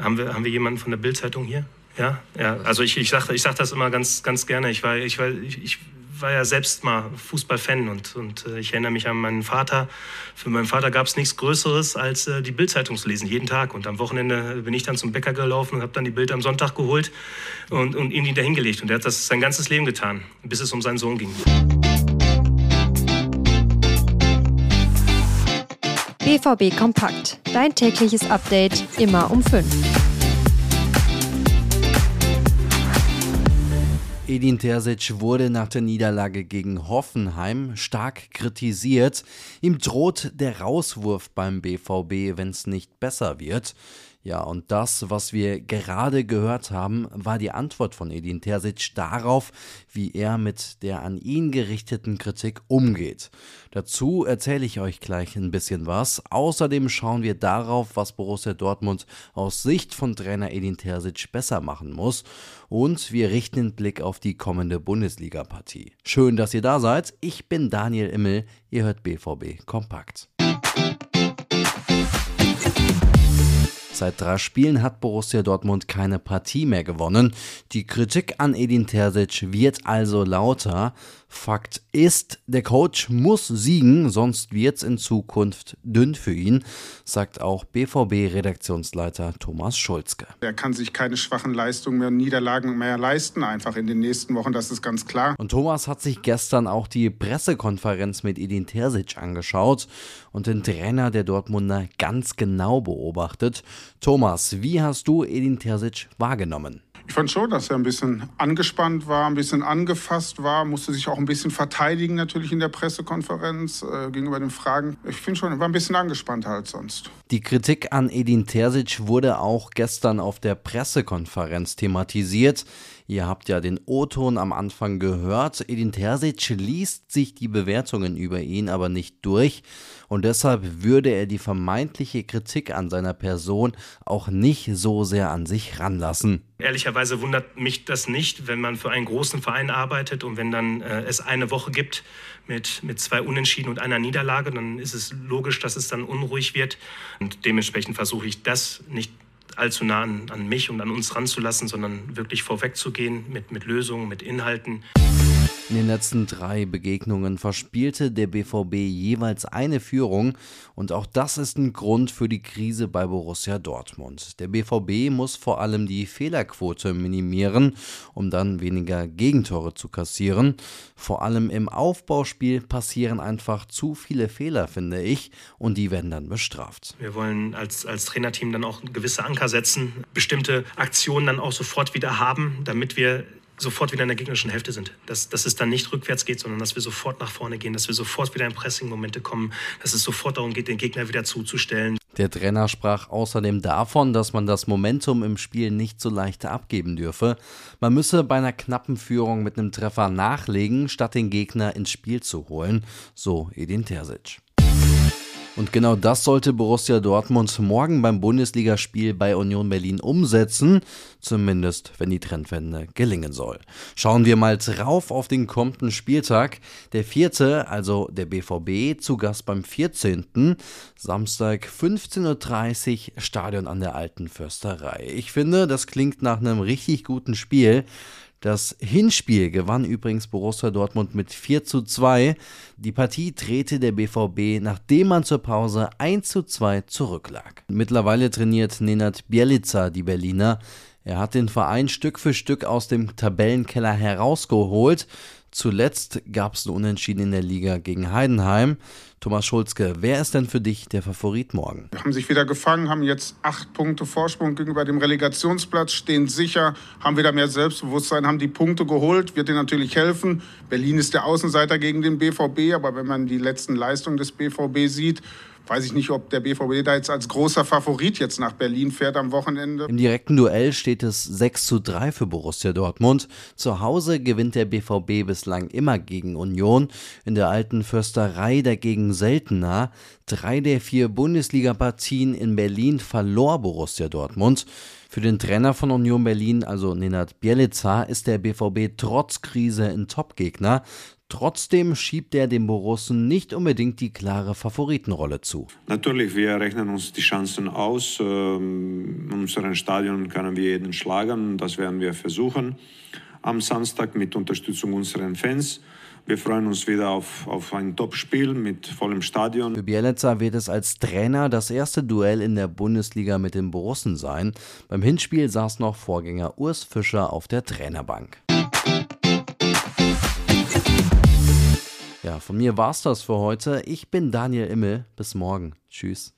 Haben wir, haben wir jemanden von der Bildzeitung hier? Ja, ja. Also ich, ich sage ich sag das immer ganz, ganz gerne. Ich war, ich, war, ich, war ja selbst mal Fußballfan und, und äh, ich erinnere mich an meinen Vater. Für meinen Vater gab es nichts Größeres als äh, die Bildzeitung zu lesen, jeden Tag. Und am Wochenende bin ich dann zum Bäcker gelaufen und habe dann die Bild am Sonntag geholt und, und ihn wieder hingelegt. Und er hat das sein ganzes Leben getan, bis es um seinen Sohn ging. BVB Kompakt. Dein tägliches Update immer um 5. Edin Terzic wurde nach der Niederlage gegen Hoffenheim stark kritisiert. Ihm droht der Rauswurf beim BVB, wenn es nicht besser wird. Ja, und das, was wir gerade gehört haben, war die Antwort von Edin Terzic darauf, wie er mit der an ihn gerichteten Kritik umgeht. Dazu erzähle ich euch gleich ein bisschen was. Außerdem schauen wir darauf, was Borussia Dortmund aus Sicht von Trainer Edin Terzic besser machen muss. Und wir richten den Blick auf die kommende Bundesliga-Partie. Schön, dass ihr da seid. Ich bin Daniel Immel. Ihr hört BVB Kompakt. Seit drei Spielen hat Borussia Dortmund keine Partie mehr gewonnen. Die Kritik an Edin Terzic wird also lauter. Fakt ist, der Coach muss siegen, sonst wird es in Zukunft dünn für ihn, sagt auch BVB-Redaktionsleiter Thomas Schulzke. Er kann sich keine schwachen Leistungen mehr, Niederlagen mehr leisten, einfach in den nächsten Wochen, das ist ganz klar. Und Thomas hat sich gestern auch die Pressekonferenz mit Edin Terzic angeschaut und den Trainer der Dortmunder ganz genau beobachtet. Thomas, wie hast du Edin Terzic wahrgenommen? Ich fand schon, dass er ein bisschen angespannt war, ein bisschen angefasst war, musste sich auch ein bisschen verteidigen natürlich in der Pressekonferenz äh, gegenüber den Fragen. Ich finde schon, er war ein bisschen angespannter als sonst. Die Kritik an Edin Terzic wurde auch gestern auf der Pressekonferenz thematisiert. Ihr habt ja den O-Ton am Anfang gehört. Edin Terzic liest sich die Bewertungen über ihn aber nicht durch und deshalb würde er die vermeintliche Kritik an seiner Person auch nicht so sehr an sich ranlassen. Ehrlicherweise wundert mich das nicht, wenn man für einen großen Verein arbeitet und wenn dann äh, es eine Woche gibt mit, mit zwei Unentschieden und einer Niederlage, dann ist es logisch, dass es dann unruhig wird. Und dementsprechend versuche ich das nicht allzu nah an, an mich und an uns ranzulassen, sondern wirklich vorwegzugehen mit, mit Lösungen, mit Inhalten. In den letzten drei Begegnungen verspielte der BVB jeweils eine Führung und auch das ist ein Grund für die Krise bei Borussia Dortmund. Der BVB muss vor allem die Fehlerquote minimieren, um dann weniger Gegentore zu kassieren. Vor allem im Aufbauspiel passieren einfach zu viele Fehler, finde ich, und die werden dann bestraft. Wir wollen als, als Trainerteam dann auch gewisse Anker setzen, bestimmte Aktionen dann auch sofort wieder haben, damit wir sofort wieder in der gegnerischen Hälfte sind. Dass, dass es dann nicht rückwärts geht, sondern dass wir sofort nach vorne gehen, dass wir sofort wieder in Pressing-Momente kommen, dass es sofort darum geht, den Gegner wieder zuzustellen. Der Trainer sprach außerdem davon, dass man das Momentum im Spiel nicht so leicht abgeben dürfe. Man müsse bei einer knappen Führung mit einem Treffer nachlegen, statt den Gegner ins Spiel zu holen, so Edin Terzic. Und genau das sollte Borussia Dortmund morgen beim Bundesligaspiel bei Union Berlin umsetzen, zumindest wenn die Trendwende gelingen soll. Schauen wir mal drauf auf den kommenden Spieltag. Der vierte, also der BVB, zu Gast beim 14. Samstag 15.30 Uhr Stadion an der Alten Försterei. Ich finde, das klingt nach einem richtig guten Spiel. Das Hinspiel gewann übrigens Borussia Dortmund mit 4 zu 2. Die Partie drehte der BVB, nachdem man zur Pause 1 zu 2 zurücklag. Mittlerweile trainiert Nenad Bielica die Berliner. Er hat den Verein Stück für Stück aus dem Tabellenkeller herausgeholt. Zuletzt gab es ein Unentschieden in der Liga gegen Heidenheim. Thomas Schulzke, wer ist denn für dich der Favorit morgen? Wir haben sich wieder gefangen, haben jetzt acht Punkte Vorsprung gegenüber dem Relegationsplatz, stehen sicher, haben wieder mehr Selbstbewusstsein, haben die Punkte geholt, wird ihnen natürlich helfen. Berlin ist der Außenseiter gegen den BVB, aber wenn man die letzten Leistungen des BVB sieht, weiß ich nicht, ob der BVB da jetzt als großer Favorit jetzt nach Berlin fährt am Wochenende. Im direkten Duell steht es 6 zu 3 für Borussia Dortmund. Zu Hause gewinnt der BVB bislang immer gegen Union, in der alten Försterei dagegen seltener. Drei der vier Bundesliga-Partien in Berlin verlor Borussia Dortmund. Für den Trainer von Union Berlin, also Nenad Bielica, ist der BVB trotz Krise ein Topgegner. Trotzdem schiebt er dem Borussen nicht unbedingt die klare Favoritenrolle zu. Natürlich, wir rechnen uns die Chancen aus. Ähm, in unserem Stadion können wir jeden schlagen. Das werden wir versuchen am Samstag mit Unterstützung unserer Fans. Wir freuen uns wieder auf, auf ein Topspiel mit vollem Stadion. Für Bielitzer wird es als Trainer das erste Duell in der Bundesliga mit den Borussen sein. Beim Hinspiel saß noch Vorgänger Urs Fischer auf der Trainerbank. Ja, von mir war's das für heute. Ich bin Daniel Immel. Bis morgen. Tschüss.